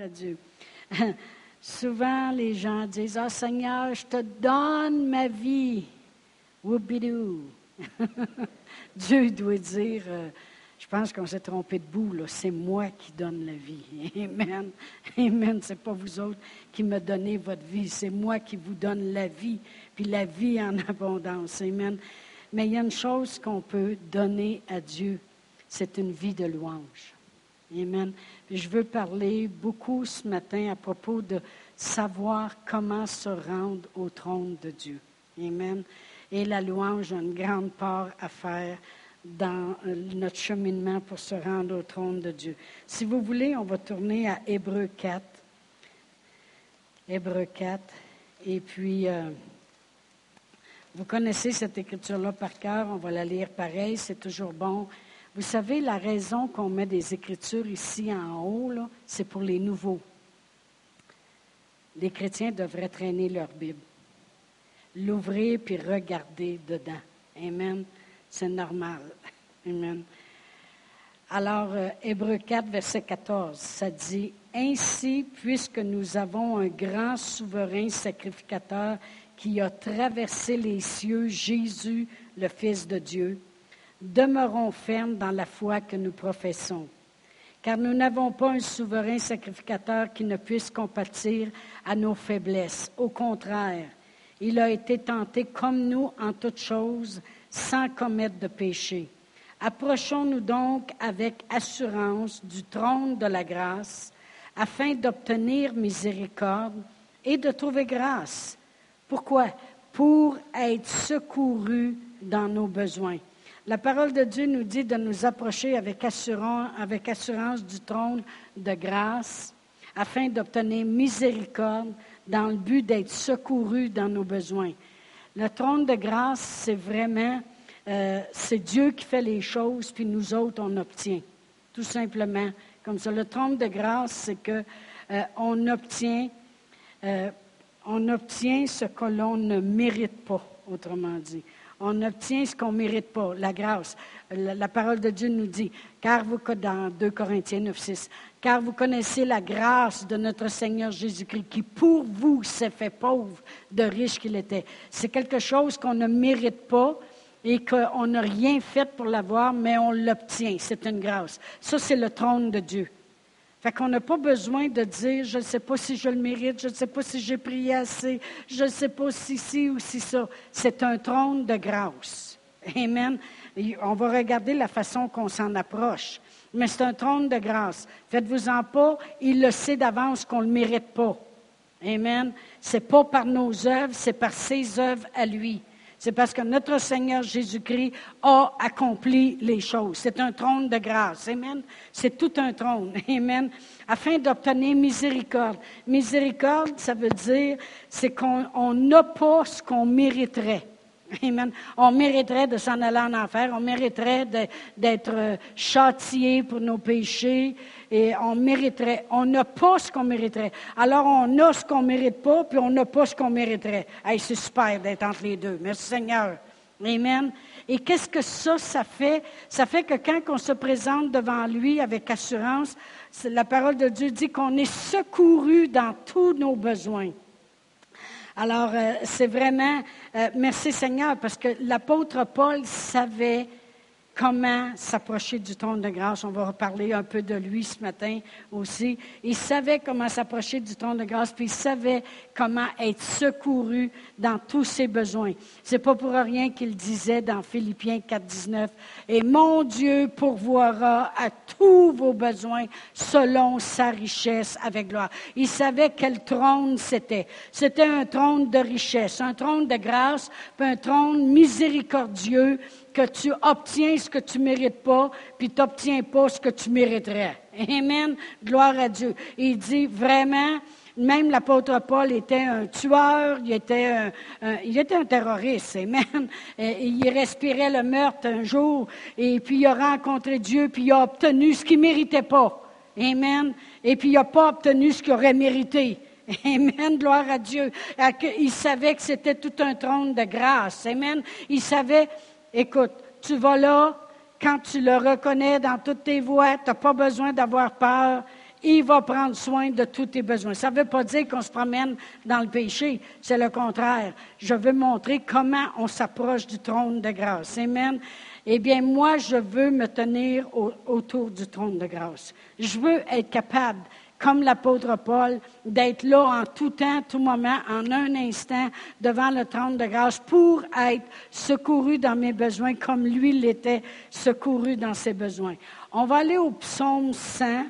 à Dieu. Souvent, les gens disent, Ah Seigneur, je te donne ma vie. Whoopidoo. Dieu doit dire, euh, je pense qu'on s'est trompé de bout, c'est moi qui donne la vie. Amen. Amen. Ce n'est pas vous autres qui me donnez votre vie, c'est moi qui vous donne la vie, puis la vie en abondance. Amen. Mais il y a une chose qu'on peut donner à Dieu, c'est une vie de louange. Amen. je veux parler beaucoup ce matin à propos de savoir comment se rendre au trône de Dieu. Amen. Et la louange a une grande part à faire dans euh, notre cheminement pour se rendre au trône de Dieu. Si vous voulez, on va tourner à Hébreu 4. Hébreu 4. Et puis, euh, vous connaissez cette écriture-là par cœur, on va la lire pareil, c'est toujours bon. Vous savez, la raison qu'on met des écritures ici en haut, c'est pour les nouveaux. Les chrétiens devraient traîner leur Bible, l'ouvrir puis regarder dedans. Amen. C'est normal. Amen. Alors, euh, Hébreu 4, verset 14, ça dit, Ainsi, puisque nous avons un grand souverain sacrificateur qui a traversé les cieux, Jésus, le Fils de Dieu, demeurons fermes dans la foi que nous professons. Car nous n'avons pas un souverain sacrificateur qui ne puisse compatir à nos faiblesses. Au contraire, il a été tenté comme nous en toutes choses, sans commettre de péché. Approchons-nous donc avec assurance du trône de la grâce, afin d'obtenir miséricorde et de trouver grâce. Pourquoi? Pour être secourus dans nos besoins. La parole de Dieu nous dit de nous approcher avec assurance, du trône de grâce afin d'obtenir miséricorde dans le but d'être secouru dans nos besoins. Le trône de grâce, c'est vraiment, euh, c'est Dieu qui fait les choses, puis nous autres, on obtient. Tout simplement comme ça. Le trône de grâce, c'est que euh, on obtient, euh, obtient ce que l'on ne mérite pas, autrement dit on obtient ce qu'on ne mérite pas, la grâce. La, parole de Dieu nous dit, car vous, dans 2 Corinthiens 9, 6, car vous connaissez la grâce de notre Seigneur Jésus-Christ, qui pour vous s'est fait pauvre de riche qu'il était. C'est quelque chose qu'on ne mérite pas et qu'on n'a rien fait pour l'avoir, mais on l'obtient. C'est une grâce. Ça, c'est le trône de Dieu. Fait qu'on n'a pas besoin de dire, je ne sais pas si je le mérite, je ne sais pas si j'ai prié assez, je ne sais pas si ci ou si ça. C'est un trône de grâce. Amen. on va regarder la façon qu'on s'en approche. Mais c'est un trône de grâce. Faites-vous-en pas, il le sait d'avance qu'on ne le mérite pas. Amen. C'est pas par nos œuvres, c'est par ses œuvres à lui. C'est parce que notre Seigneur Jésus-Christ a accompli les choses. C'est un trône de grâce. Amen. C'est tout un trône. Amen. Afin d'obtenir miséricorde. Miséricorde, ça veut dire, c'est qu'on n'a pas ce qu'on mériterait. Amen. On mériterait de s'en aller en enfer, on mériterait d'être euh, châtié pour nos péchés, et on mériterait. On n'a pas ce qu'on mériterait. Alors on a ce qu'on ne mérite pas, puis on n'a pas ce qu'on mériterait. Hey, c'est super d'être entre les deux. Merci Seigneur. Amen. Et qu'est-ce que ça, ça fait? Ça fait que quand on se présente devant lui avec assurance, la parole de Dieu dit qu'on est secouru dans tous nos besoins. Alors, euh, c'est vraiment, euh, merci Seigneur, parce que l'apôtre Paul savait comment s'approcher du trône de grâce. On va reparler un peu de lui ce matin aussi. Il savait comment s'approcher du trône de grâce, puis il savait comment être secouru dans tous ses besoins. C'est pas pour rien qu'il disait dans Philippiens 4, 19, et mon Dieu pourvoira à tous vos besoins selon sa richesse avec gloire. Il savait quel trône c'était. C'était un trône de richesse, un trône de grâce, puis un trône miséricordieux que tu obtiens ce que tu ne mérites pas, puis tu n'obtiens pas ce que tu mériterais. Amen. Gloire à Dieu. Il dit vraiment, même l'apôtre Paul était un tueur, il était un, il était un terroriste, amen. il respirait le meurtre un jour, et puis il a rencontré Dieu, puis il a obtenu ce qu'il méritait pas. Amen. Et puis il n'a pas obtenu ce qu'il aurait mérité. Amen, gloire à Dieu. Il savait que c'était tout un trône de grâce. Amen. Il savait Écoute, tu vas là, quand tu le reconnais dans toutes tes voies, tu n'as pas besoin d'avoir peur. il va prendre soin de tous tes besoins. Ça ne veut pas dire qu'on se promène dans le péché, c'est le contraire. Je veux montrer comment on s'approche du trône de grâce. Amen. Eh bien, moi, je veux me tenir autour du trône de grâce. Je veux être capable comme l'apôtre Paul, d'être là en tout temps, tout moment, en un instant, devant le trône de grâce pour être secouru dans mes besoins comme lui l'était secouru dans ses besoins. On va aller au psaume 100,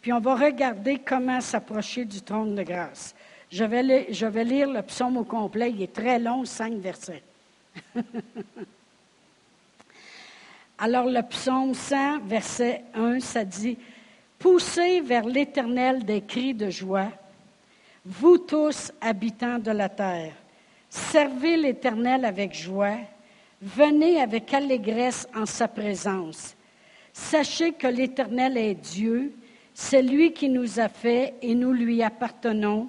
puis on va regarder comment s'approcher du trône de grâce. Je vais, lire le psaume au complet, il est très long, cinq versets. Alors le psaume 100, verset 1, ça dit, Poussez vers l'Éternel des cris de joie, vous tous habitants de la terre. Servez l'Éternel avec joie, venez avec allégresse en sa présence. Sachez que l'Éternel est Dieu, c'est lui qui nous a fait et nous lui appartenons.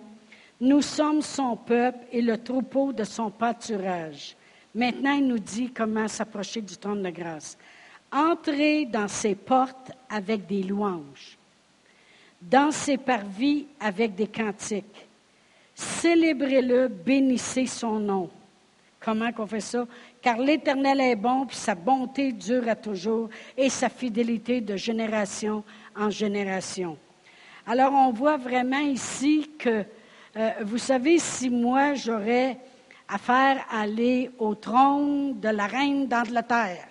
Nous sommes son peuple et le troupeau de son pâturage. Maintenant, il nous dit comment s'approcher du trône de grâce. Entrez dans ses portes avec des louanges dans ses parvis avec des cantiques. Célébrez-le, bénissez son nom. Comment qu'on fait ça? Car l'Éternel est bon, puis sa bonté dure à toujours, et sa fidélité de génération en génération. Alors, on voit vraiment ici que, euh, vous savez, si moi j'aurais affaire à aller au trône de la reine d'Angleterre,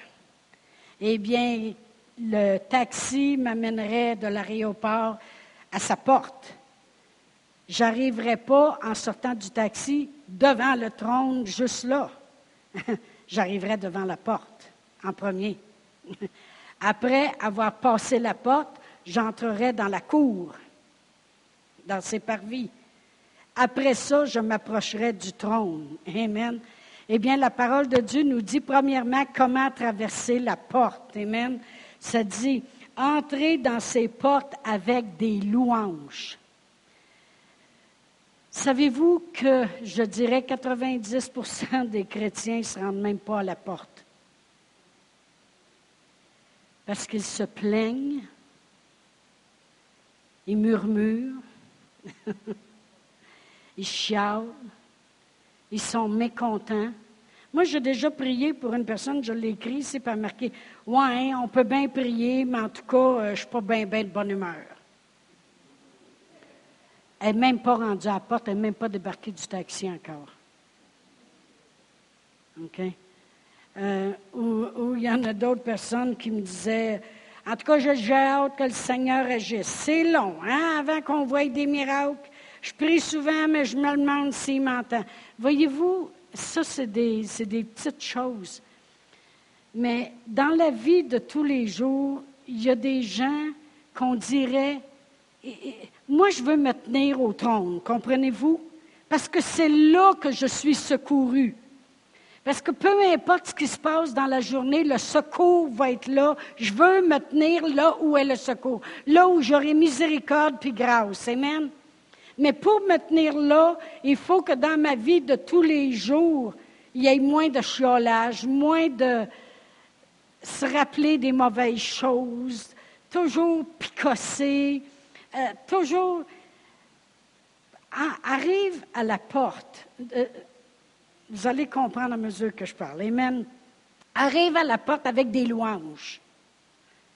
eh bien, le taxi m'amènerait de l'aéroport à sa porte. J'arriverai pas en sortant du taxi devant le trône juste là. J'arriverai devant la porte en premier. Après avoir passé la porte, j'entrerai dans la cour, dans ses parvis. Après ça, je m'approcherai du trône. Amen. Eh bien, la parole de Dieu nous dit premièrement comment traverser la porte. Amen. Ça dit, entrer dans ses portes avec des louanges. Savez-vous que je dirais 90% des chrétiens ne se rendent même pas à la porte? Parce qu'ils se plaignent, ils murmurent, ils chialent, ils sont mécontents. Moi, j'ai déjà prié pour une personne, je l'ai écrit, c'est pas marqué. Ouais, on peut bien prier, mais en tout cas, euh, je ne suis pas bien, bien de bonne humeur. Elle n'est même pas rendue à la porte, elle n'est même pas débarquée du taxi encore. OK? Euh, ou il y en a d'autres personnes qui me disaient, en tout cas, j'ai hâte que le Seigneur agisse. C'est long, hein, avant qu'on voie des miracles. Je prie souvent, mais je me demande s'il m'entend. Voyez-vous, ça, c'est des, des, petites choses. Mais dans la vie de tous les jours, il y a des gens qu'on dirait, moi je veux me tenir au trône, comprenez-vous? Parce que c'est là que je suis secouru. Parce que peu importe ce qui se passe dans la journée, le secours va être là. Je veux me tenir là où est le secours, là où j'aurai miséricorde puis grâce. Amen? Mais pour me tenir là, il faut que dans ma vie de tous les jours, il y ait moins de chiolage, moins de se rappeler des mauvaises choses, toujours picosser, euh, toujours arrive à la porte. Euh, vous allez comprendre à mesure que je parle. Amen. Arrive à la porte avec des louanges.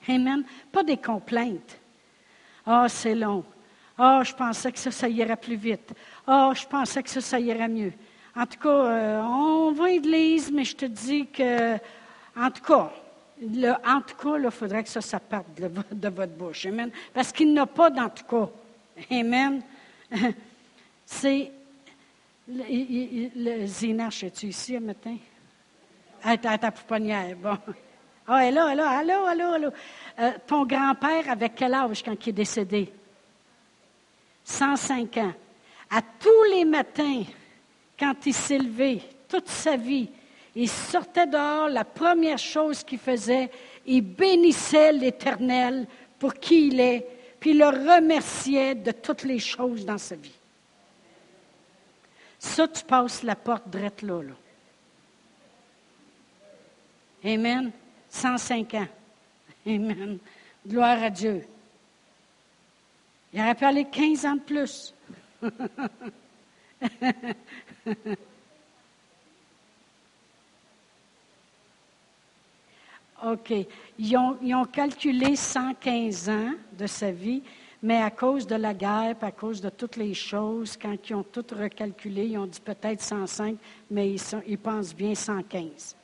Amen. Pas des complaintes. Ah, c'est long. Ah, oh, je pensais que ça, ça irait plus vite. Ah, oh, je pensais que ça, ça irait mieux. En tout cas, euh, on va à l'église, mais je te dis que, en tout cas, en tout cas, il faudrait que ça, ça parte de, votre bouche. Amen. Parce qu'il n'a pas d'en tout cas. Amen. C'est. Le, le, Zinache, es-tu ici matin? À ta, pouponnière. Bon. Ah, elle est là, elle est là. Allô, allô, allô. Ton grand-père, avec quel âge quand il est décédé? 105 ans. À tous les matins, quand il s'est levé, toute sa vie, il sortait dehors, la première chose qu'il faisait, il bénissait l'Éternel pour qui il est, puis le remerciait de toutes les choses dans sa vie. Ça, tu passes la porte drette là, là. Amen. 105 ans. Amen. Gloire à Dieu. Il aurait pu aller 15 ans de plus. OK. Ils ont, ils ont, calculé 115 ans de sa vie, mais à cause de la guerre, à cause de toutes les choses, quand ils ont tout recalculé, ils ont dit peut-être 105, mais ils, ils pensent bien 115.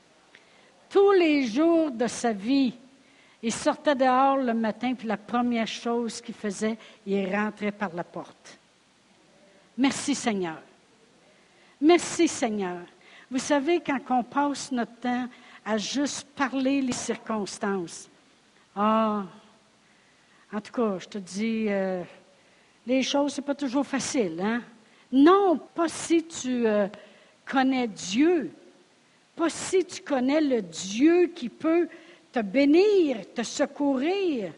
Tous les jours de sa vie, il sortait dehors le matin, puis la première chose qu'il faisait, il rentrait par la porte. Merci Seigneur. Merci Seigneur. Vous savez, quand on passe notre temps à juste parler les circonstances, ah, en tout cas, je te dis, euh, les choses, ce n'est pas toujours facile, hein? Non, pas si tu euh, connais Dieu, pas si tu connais le Dieu qui peut te bénir, te secourir.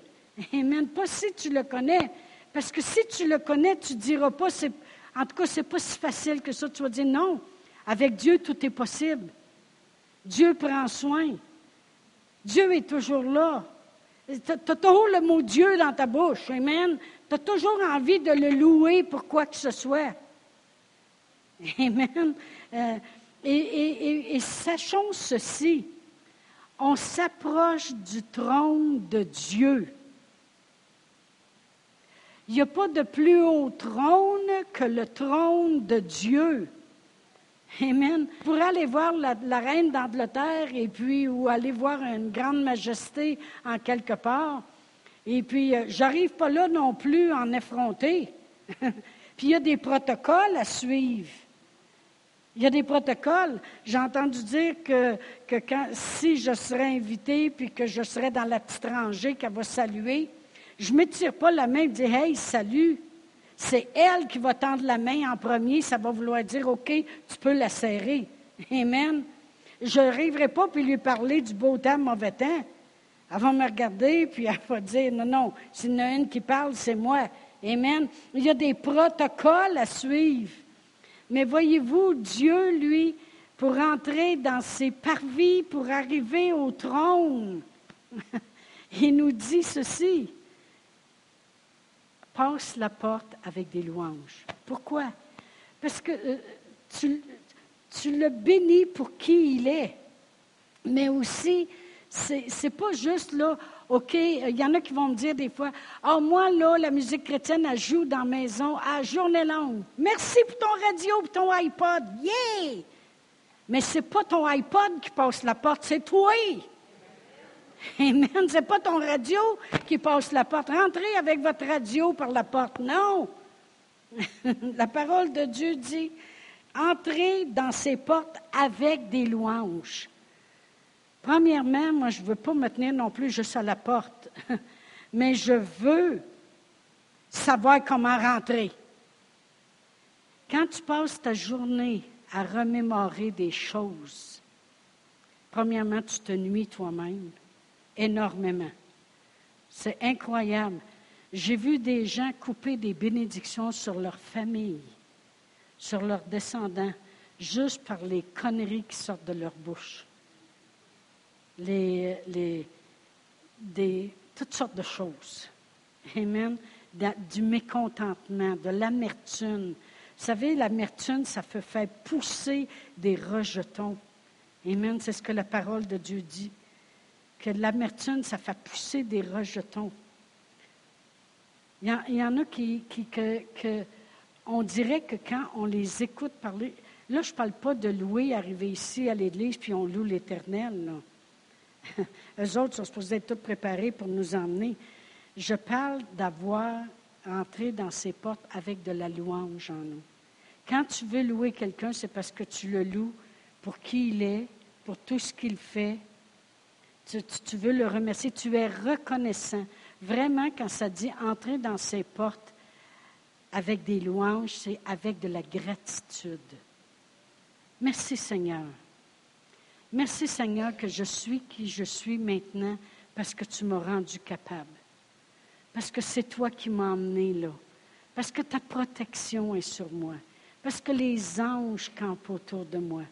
Amen. Pas si tu le connais. Parce que si tu le connais, tu ne diras pas, en tout cas, ce n'est pas si facile que ça. Tu vas dire non. Avec Dieu, tout est possible. Dieu prend soin. Dieu est toujours là. Tu as toujours le mot Dieu dans ta bouche. Amen. Tu as toujours envie de le louer pour quoi que ce soit. Amen. Euh, et, sachons ceci, on s'approche du trône de Dieu. Il n'y a pas de plus haut trône que le trône de Dieu. Amen. Pour aller voir la, reine d'Angleterre et puis ou aller voir une grande majesté en quelque part. Et puis, euh, j'arrive pas là non plus en effronter. puis il y a des protocoles à suivre. Il y a des protocoles. J'ai entendu dire que, si je serais invité puis que je serais dans la petite rangée qu'elle va saluer, je ne m'étire pas la main et dis Hey, salut. C'est elle qui va tendre la main en premier. Ça va vouloir dire OK, tu peux la serrer. Amen. Je n'arriverai pas puis lui parler du beau temps, mauvais temps. Elle va me regarder puis elle va dire Non, non, s'il y en a une qui parle, c'est moi. Amen. Il y a des protocoles à suivre. Mais voyez-vous, Dieu, lui, pour entrer dans ses parvis, pour arriver au trône, il nous dit ceci. Passe la porte avec des louanges. Pourquoi? Parce que euh, tu, le bénis pour qui il est. Mais aussi, c'est n'est pas juste là, OK, il y en a qui vont me dire des fois, ah, moi, là, la musique chrétienne, elle joue dans la maison à journée longue. Merci pour ton radio, pour ton iPod. Yeah! Mais ce n'est pas ton iPod qui passe la porte, c'est toi. Amen. Ce n'est pas ton radio qui passe la porte. Rentrez avec votre radio par la porte. Non. la parole de Dieu dit, entrez dans ces portes avec des louanges. Premièrement, moi, je ne veux pas me tenir non plus juste à la porte, mais je veux savoir comment rentrer. Quand tu passes ta journée à remémorer des choses, premièrement, tu te nuis toi-même énormément. C'est incroyable. J'ai vu des gens couper des bénédictions sur leur famille, sur leurs descendants, juste par les conneries qui sortent de leur bouche les, les, des, toutes sortes de choses. Amen. Du mécontentement, de l'amertume. Vous savez, l'amertume, ça peut faire pousser des rejetons. Amen. C'est ce que la parole de Dieu dit. Que l'amertume, ça fait pousser des rejetons. Il y, en, a qui, qui que, que, on dirait que quand on les écoute parler, là, je ne parle pas de louer, arriver ici à l'église, puis on loue l'éternel. Eux autres sont supposés être tous préparés pour nous emmener. Je parle d'avoir entré dans ces portes avec de la louange en nous. Quand tu veux louer quelqu'un, c'est parce que tu le loues pour qui il est, pour tout ce qu'il fait. Tu, veux le remercier, tu es reconnaissant. Vraiment, quand ça dit entrer dans ces portes avec des louanges, c'est avec de la gratitude. Merci Seigneur. Merci Seigneur que je suis qui je suis maintenant parce que tu m'as rendu capable. Parce que c'est toi qui m'as emmené là. Parce que ta protection est sur moi. Parce que les anges campent autour de moi.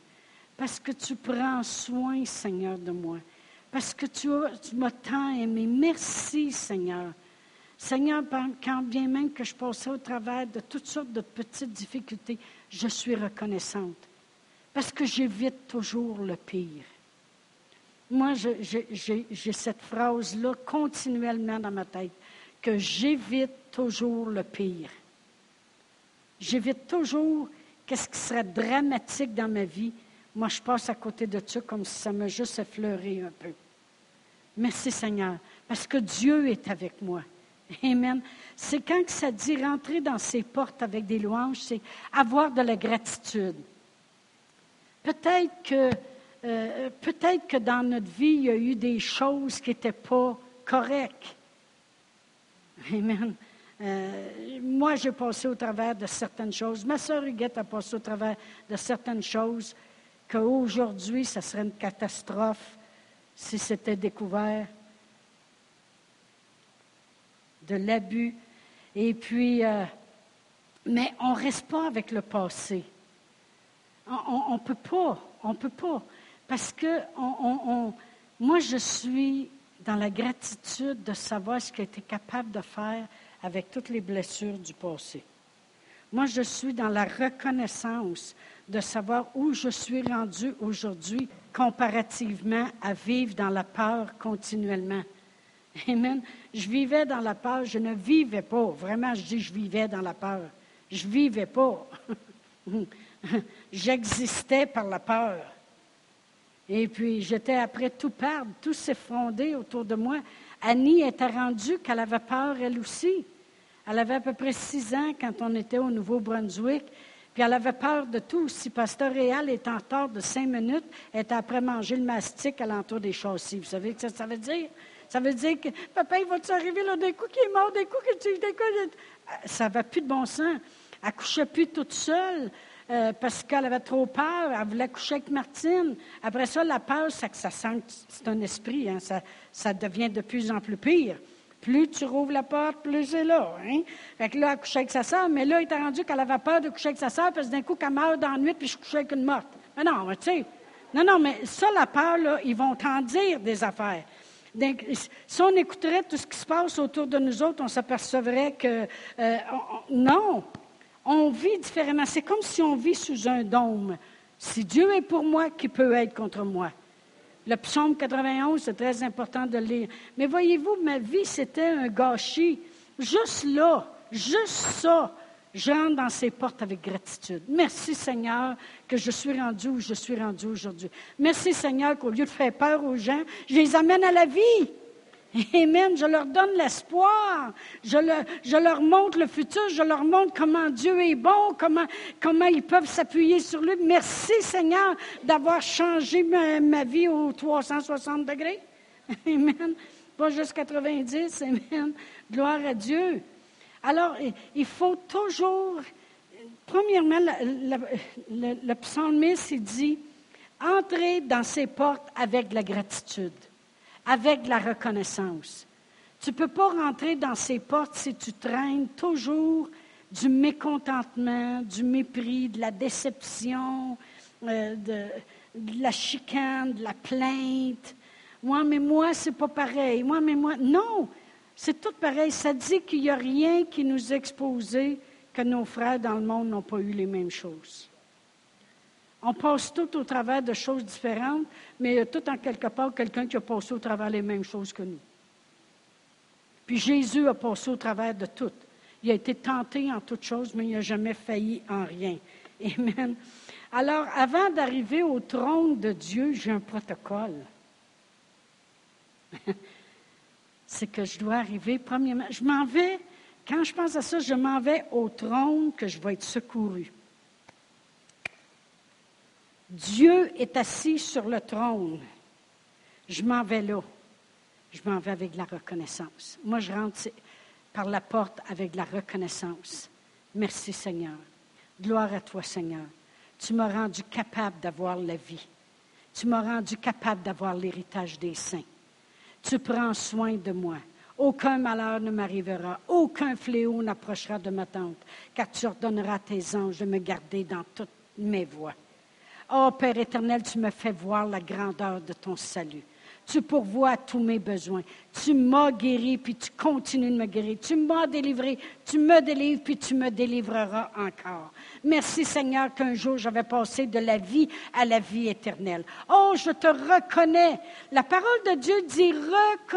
Parce que tu prends soin, Seigneur, de moi. Parce que tu, m'as tant aimé. Merci, Seigneur. Seigneur, quand bien même que je passais au travers de toutes sortes de petites difficultés, je suis reconnaissante. Parce que j'évite toujours le pire. Moi, j'ai cette phrase-là continuellement dans ma tête, que j'évite toujours le pire. J'évite toujours qu'est-ce qui serait dramatique dans ma vie. Moi, je passe à côté de ça comme si ça m'a juste effleuré un peu. Merci Seigneur, parce que Dieu est avec moi. Amen. C'est quand ça dit rentrer dans ses portes avec des louanges, c'est avoir de la gratitude. Peut-être que, euh, peut-être que dans notre vie, il y a eu des choses qui n'étaient pas correctes. Amen. Euh, moi, j'ai passé au travers de certaines choses. Ma sœur Huguette a passé au travers de certaines choses qu'aujourd'hui, ça serait une catastrophe si c'était découvert. De l'abus. Et puis, euh, mais on ne reste pas avec le passé. On ne peut pas. On peut pas. Parce que moi, je suis dans la gratitude de savoir ce qu'il a été capable de faire avec toutes les blessures du passé. Moi, je suis dans la reconnaissance de savoir où je suis rendu aujourd'hui comparativement à vivre dans la peur continuellement. Amen. Je vivais dans la peur, je ne vivais pas. Vraiment, je dis je vivais dans la peur. Je vivais pas. J'existais par la peur. Et puis, j'étais après tout perdre, tout s'effondrer autour de moi. Annie était rendue qu'elle avait peur, elle aussi. Elle avait à peu près six ans quand on était au Nouveau-Brunswick. Puis elle avait peur de tout. Si Pasteur Réal est en retard de cinq minutes, elle était après manger le mastic à l'entour des châssis. Vous savez ce que ça veut dire? Ça veut dire que papa, il va-tu arriver là d'un coup qui est mort, d'un coup que tu. Ça n'avait plus de bon sens. Elle couchait plus toute seule. Euh, parce qu'elle avait trop peur. Elle voulait coucher avec Martine. Après ça, la peur, c'est que ça sent c'est un esprit. Hein. ça, ça devient de plus en plus pire. Plus tu rouvres la porte, plus c'est là. Hein? Fait que là, elle couchait avec sa sœur, mais là, il était rendu qu'elle avait peur de coucher avec sa sœur, parce que d'un coup, qu'elle meurt dans la nuit, puis je couchais avec une morte. Mais non, tu sais. Non, non, mais ça, la peur, là, ils vont t'en dire des affaires. Si on écouterait tout ce qui se passe autour de nous autres, on s'apercevrait que euh, non, on vit différemment. C'est comme si on vit sous un dôme. Si Dieu est pour moi, qui peut être contre moi? Le psaume 91, c'est très important de lire. Mais voyez-vous, ma vie, c'était un gâchis. Juste là, juste ça, j'entre dans ses portes avec gratitude. Merci Seigneur que je suis rendu où je suis rendu aujourd'hui. Merci Seigneur qu'au lieu de faire peur aux gens, je les amène à la vie. Amen. Je leur donne l'espoir. Je, leur montre le futur. Je leur montre comment Dieu est bon, comment, comment ils peuvent s'appuyer sur lui. Merci Seigneur d'avoir changé ma, vie aux 360 degrés. Amen. Pas juste 90. Amen. Gloire à Dieu. Alors, il faut toujours, premièrement, le, le psalmiste, il dit, entrer dans ses portes avec la gratitude avec la reconnaissance. Tu ne peux pas rentrer dans ces portes si tu traînes toujours du mécontentement, du mépris, de la déception, euh, de, la chicane, de la plainte. Moi, mais moi, c'est pas pareil. Moi, mais moi. Non, c'est tout pareil. Ça dit qu'il n'y a rien qui nous exposé que nos frères dans le monde n'ont pas eu les mêmes choses. On passe tout au travers de choses différentes, mais il y a tout en quelque part quelqu'un qui a passé au travers les mêmes choses que nous. Puis Jésus a passé au travers de tout. Il a été tenté en toutes choses, mais il n'a jamais failli en rien. Amen. Alors, avant d'arriver au trône de Dieu, j'ai un protocole. C'est que je dois arriver, premièrement, je m'en vais, quand je pense à ça, je m'en vais au trône que je vais être secouru. Dieu est assis sur le trône. Je m'en vais là. Je m'en vais avec la reconnaissance. Moi, je rentre par la porte avec la reconnaissance. Merci Seigneur. Gloire à toi Seigneur. Tu m'as rendu capable d'avoir la vie. Tu m'as rendu capable d'avoir l'héritage des saints. Tu prends soin de moi. Aucun malheur ne m'arrivera, aucun fléau n'approchera de ma tente, car tu ordonneras à tes anges de me garder dans toutes mes voies. Oh Père éternel, tu me fais voir la grandeur de ton salut. tu pourvois tous mes besoins. Tu m'as guéri, puis tu continues de me guérir. Tu m'as délivré, tu me délivres, puis tu me délivreras encore. Merci Seigneur qu'un jour j'avais passé de la vie à la vie éternelle. Oh, je te reconnais. La parole de Dieu dit,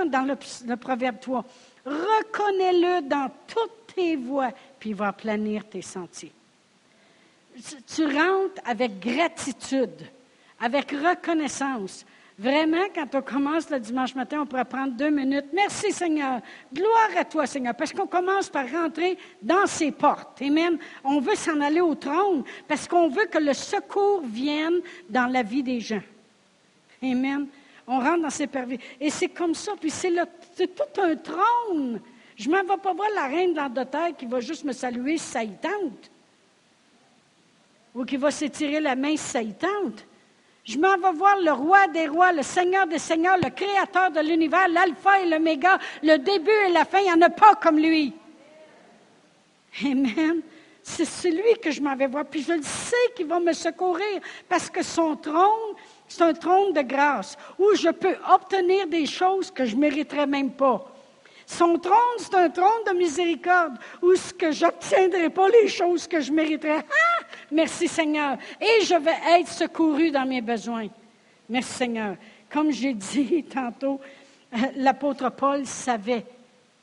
dans le, le proverbe 3, reconnais-le dans toutes tes voies, puis il va planir tes sentiers. Tu rentres avec gratitude, avec reconnaissance. Vraiment, quand on commence le dimanche matin, on pourrait prendre deux minutes. Merci Seigneur. Gloire à toi Seigneur, parce qu'on commence par rentrer dans ses portes. Amen. On veut s'en aller au trône parce qu'on veut que le secours vienne dans la vie des gens. Amen. On rentre dans ses pervis. Et c'est comme ça. Puis c'est, tout un trône. Je ne m'en vais pas voir la reine de l'Angleterre qui va juste me saluer si ça y tente. Ou qui va s'étirer la main si. Je m'en vais voir le roi des rois, le seigneur des seigneurs, le créateur de l'univers, l'alpha et l'oméga, le début et la fin. Il n'y en a pas comme lui. Amen. C'est celui que je m'en vais voir. Puis je le sais qu'il va me secourir parce que son trône, c'est un trône de grâce où je peux obtenir des choses que je ne mériterais même pas. Son trône, c'est un trône de miséricorde où ce que pas les choses que je mériterais. Ah! Merci Seigneur. Et je vais être secouru dans mes besoins. Merci Seigneur. Comme j'ai dit tantôt, euh, l'apôtre Paul savait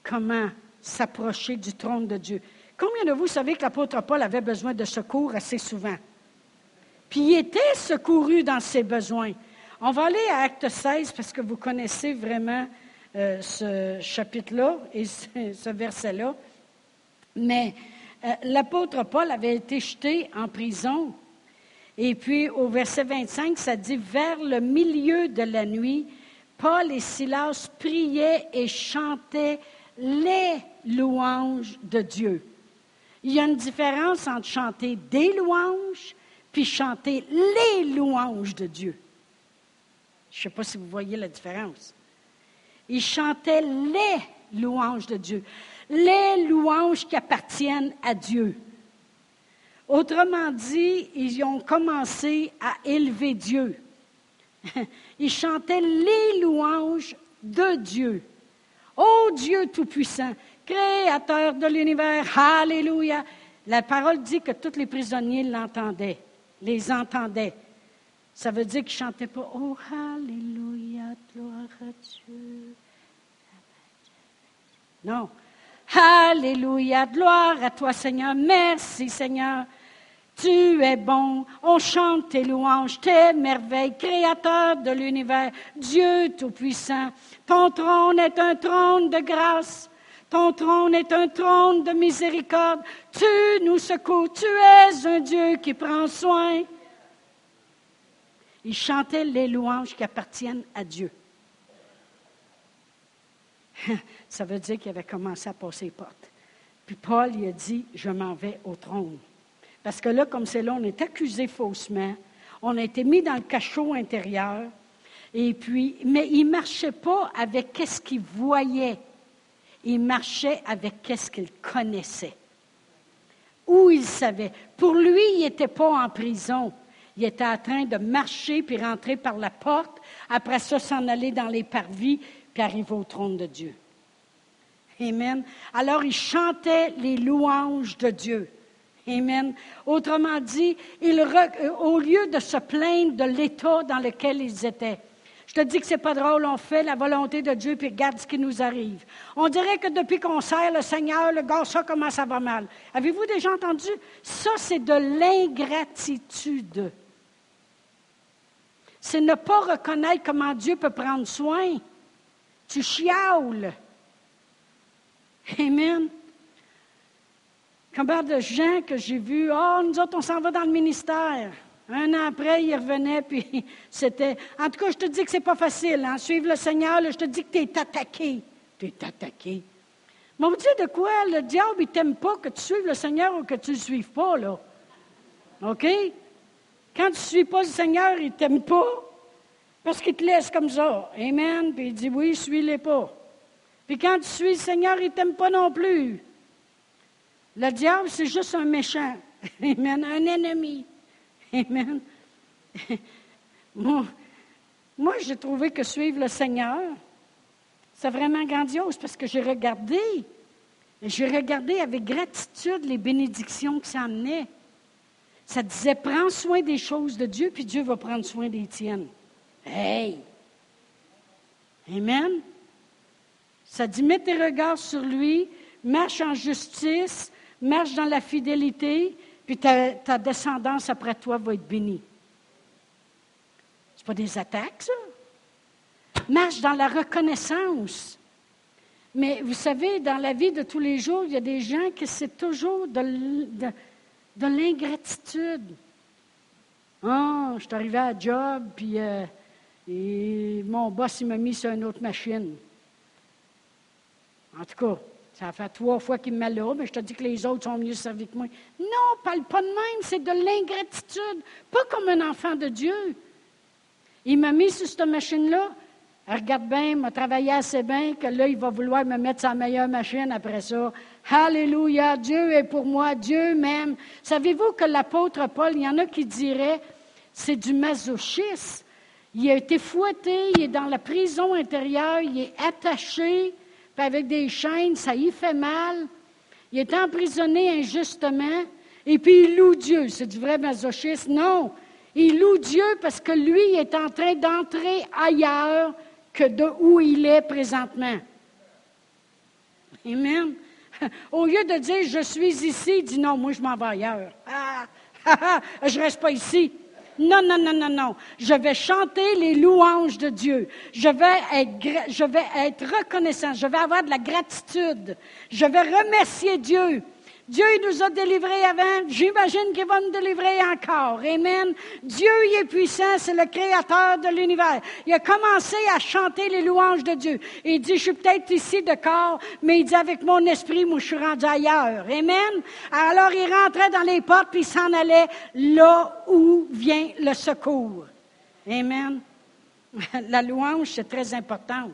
comment s'approcher du trône de Dieu. Combien de vous savez que l'apôtre Paul avait besoin de secours assez souvent? Puis il était secouru dans ses besoins. On va aller à Acte 16 parce que vous connaissez vraiment euh, ce chapitre-là et ce, verset-là. Mais l'apôtre Paul avait été jeté en prison. Et puis au verset 25, ça dit, vers le milieu de la nuit, Paul et Silas priaient et chantaient les louanges de Dieu. Il y a une différence entre chanter des louanges puis chanter les louanges de Dieu. Je ne sais pas si vous voyez la différence. Ils chantaient les louanges de Dieu, les louanges qui appartiennent à Dieu. Autrement dit, ils ont commencé à élever Dieu. Ils chantaient les louanges de Dieu. Ô Dieu Tout-Puissant, Créateur de l'univers, Alléluia. La parole dit que tous les prisonniers l'entendaient, les entendaient. Ça veut dire qu'ils ne chantaient pas Oh, Alléluia, gloire à Dieu. Non. Alléluia, gloire à toi, Seigneur. Merci, Seigneur. Tu es bon. On chante tes louanges, tes merveilles, créateur de l'univers, Dieu Tout-Puissant. Ton trône est un trône de grâce. Ton trône est un trône de miséricorde. Tu nous secours. Tu es un Dieu qui prend soin. Ils chantaient les louanges qui appartiennent à Dieu. Ça veut dire qu'il avait commencé à passer les portes. Puis Paul, il a dit, je m'en vais au trône. Parce que là, comme c'est là, on est accusé faussement. On a été mis dans le cachot intérieur. Et puis, mais il ne marchait pas avec qu'est-ce qu'il voyait. Il marchait avec qu'est-ce qu'il connaissait. Où il savait. Pour lui, il n'était pas en prison. Il était en train de marcher puis rentrer par la porte. Après ça, s'en aller dans les parvis puis arriver au trône de Dieu. Amen. Alors, il chantait les louanges de Dieu. Amen. Autrement dit, euh, au lieu de se plaindre de l'état dans lequel ils étaient, je te dis que c'est pas drôle, on fait la volonté de Dieu puis regarde ce qui nous arrive. On dirait que depuis qu'on sert le Seigneur, le gars, ça commence à va mal. Avez-vous déjà entendu? Ça, c'est de l'ingratitude c'est ne pas reconnaître comment Dieu peut prendre soin. Tu chiaules. Amen. Combien de gens que j'ai vus, oh, nous autres, on s'en va dans le ministère. Un an après, ils revenaient, puis c'était. En tout cas, je te dis que c'est pas facile. Hein? Suivre le Seigneur, je te dis que tu es attaqué. Tu es attaqué. Mais vous dites de quoi? Le diable, il t'aime pas que tu suives le Seigneur ou que tu ne le suives pas, là. OK? Quand tu ne suis pas le Seigneur, il ne t'aime pas parce qu'il te laisse comme ça. Amen. Puis il dit oui, suis-les pas. Puis quand tu suis le Seigneur, il ne t'aime pas non plus. Le diable, c'est juste un méchant. Amen. Un ennemi. Amen. Moi, j'ai trouvé que suivre le Seigneur, c'est vraiment grandiose parce que j'ai regardé, j'ai regardé avec gratitude les bénédictions que ça amenait. Ça disait, prends soin des choses de Dieu, puis Dieu va prendre soin des tiennes. Hey! Amen. Ça dit, mets tes regards sur lui, marche en justice, marche dans la fidélité, puis ta, descendance après toi va être bénie. Ce pas des attaques, ça? Marche dans la reconnaissance. Mais vous savez, dans la vie de tous les jours, il y a des gens qui c'est toujours de, de, l'ingratitude. Ah, je suis arrivé à job, puis euh, mon boss, m'a mis sur une autre machine. En tout cas, ça fait trois fois qu'il me met là, mais je te dis que les autres sont mieux servis que moi. Non, parle pas de même, c'est de l'ingratitude, pas comme un enfant de Dieu. Il m'a mis sur cette machine-là. Regarde bien, il m'a travaillé assez bien que là, il va vouloir me mettre sa meilleure machine après ça. Alléluia, Dieu est pour moi, Dieu m'aime. Savez-vous que l'apôtre Paul, il y en a qui diraient, c'est du masochisme. Il a été fouetté, il est dans la prison intérieure, il est attaché, avec des chaînes, ça y fait mal. Il est emprisonné injustement, et puis il loue Dieu. C'est du vrai masochisme? Non. Il loue Dieu parce que lui est en train d'entrer ailleurs que de où il est présentement. Amen. Au lieu de dire je suis ici, il dit non, moi je m'en vais ailleurs. Ah, ah, ah je ne reste pas ici. Non, non, non, non, non. Je vais chanter les louanges de Dieu. Je vais être, je reconnaissant. Je vais avoir de la gratitude. Je vais remercier Dieu. Dieu nous a délivrés avant, j'imagine qu'il va nous délivrer encore. Amen. Dieu est puissant, c'est le créateur de l'univers. Il a commencé à chanter les louanges de Dieu. Il dit, je suis peut-être ici de corps, mais il dit, avec mon esprit, moi, je suis rendu ailleurs. Amen. Alors, il rentrait dans les portes, puis il s'en allait là où vient le secours. Amen. La louange, c'est très important.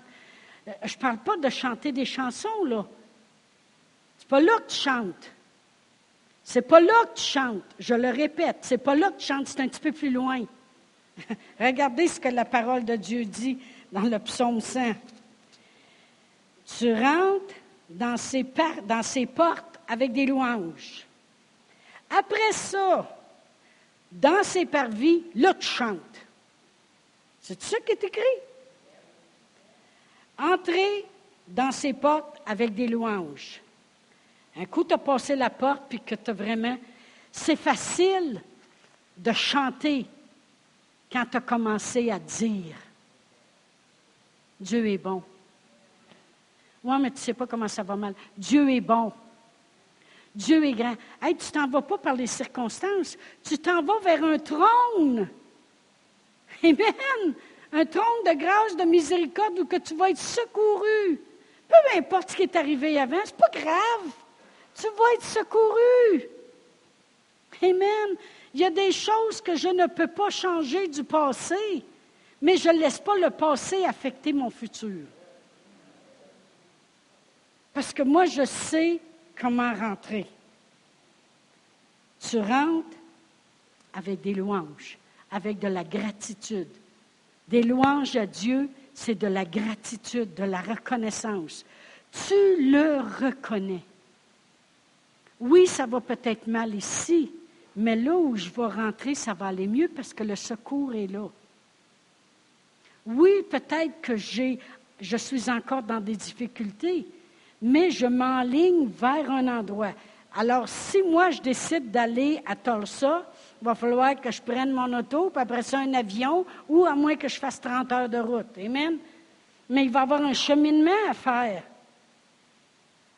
Euh, je ne parle pas de chanter des chansons, là. C'est pas là que tu chantes. C'est pas là que tu chantes. Je le répète, c'est pas là que tu chantes, c'est un petit peu plus loin. Regardez ce que la parole de Dieu dit dans le psaume 100. Tu rentres dans ses, dans ses portes avec des louanges. Après ça, dans ses parvis, là tu chantes. C'est ça qui est écrit? Entrez dans ses portes avec des louanges. Un coup, tu as passé la porte, puis que tu as vraiment. C'est facile de chanter quand tu as commencé à dire Dieu est bon. Oui, mais tu ne sais pas comment ça va mal. Dieu est bon. Dieu est grand. Hey, tu t'en vas pas par les circonstances. Tu t'en vas vers un trône. Amen. Un trône de grâce, de miséricorde où que tu vas être secouru. Peu importe ce qui est arrivé avant, c'est pas grave tu vas être secouru. Amen. Il y a des choses que je ne peux pas changer du passé, mais je ne laisse pas le passé affecter mon futur. Parce que moi, je sais comment rentrer. Tu rentres avec des louanges, avec de la gratitude. Des louanges à Dieu, c'est de la gratitude, de la reconnaissance. Tu le reconnais. Oui, ça va peut-être mal ici, mais là où je vais rentrer, ça va aller mieux parce que le secours est là. Oui, peut-être que je suis encore dans des difficultés, mais je m'enligne vers un endroit. Alors, si moi, je décide d'aller à Tulsa, il va falloir que je prenne mon auto, puis après ça, un avion, ou à moins que je fasse 30 heures de route. Amen? Mais il va y avoir un cheminement à faire.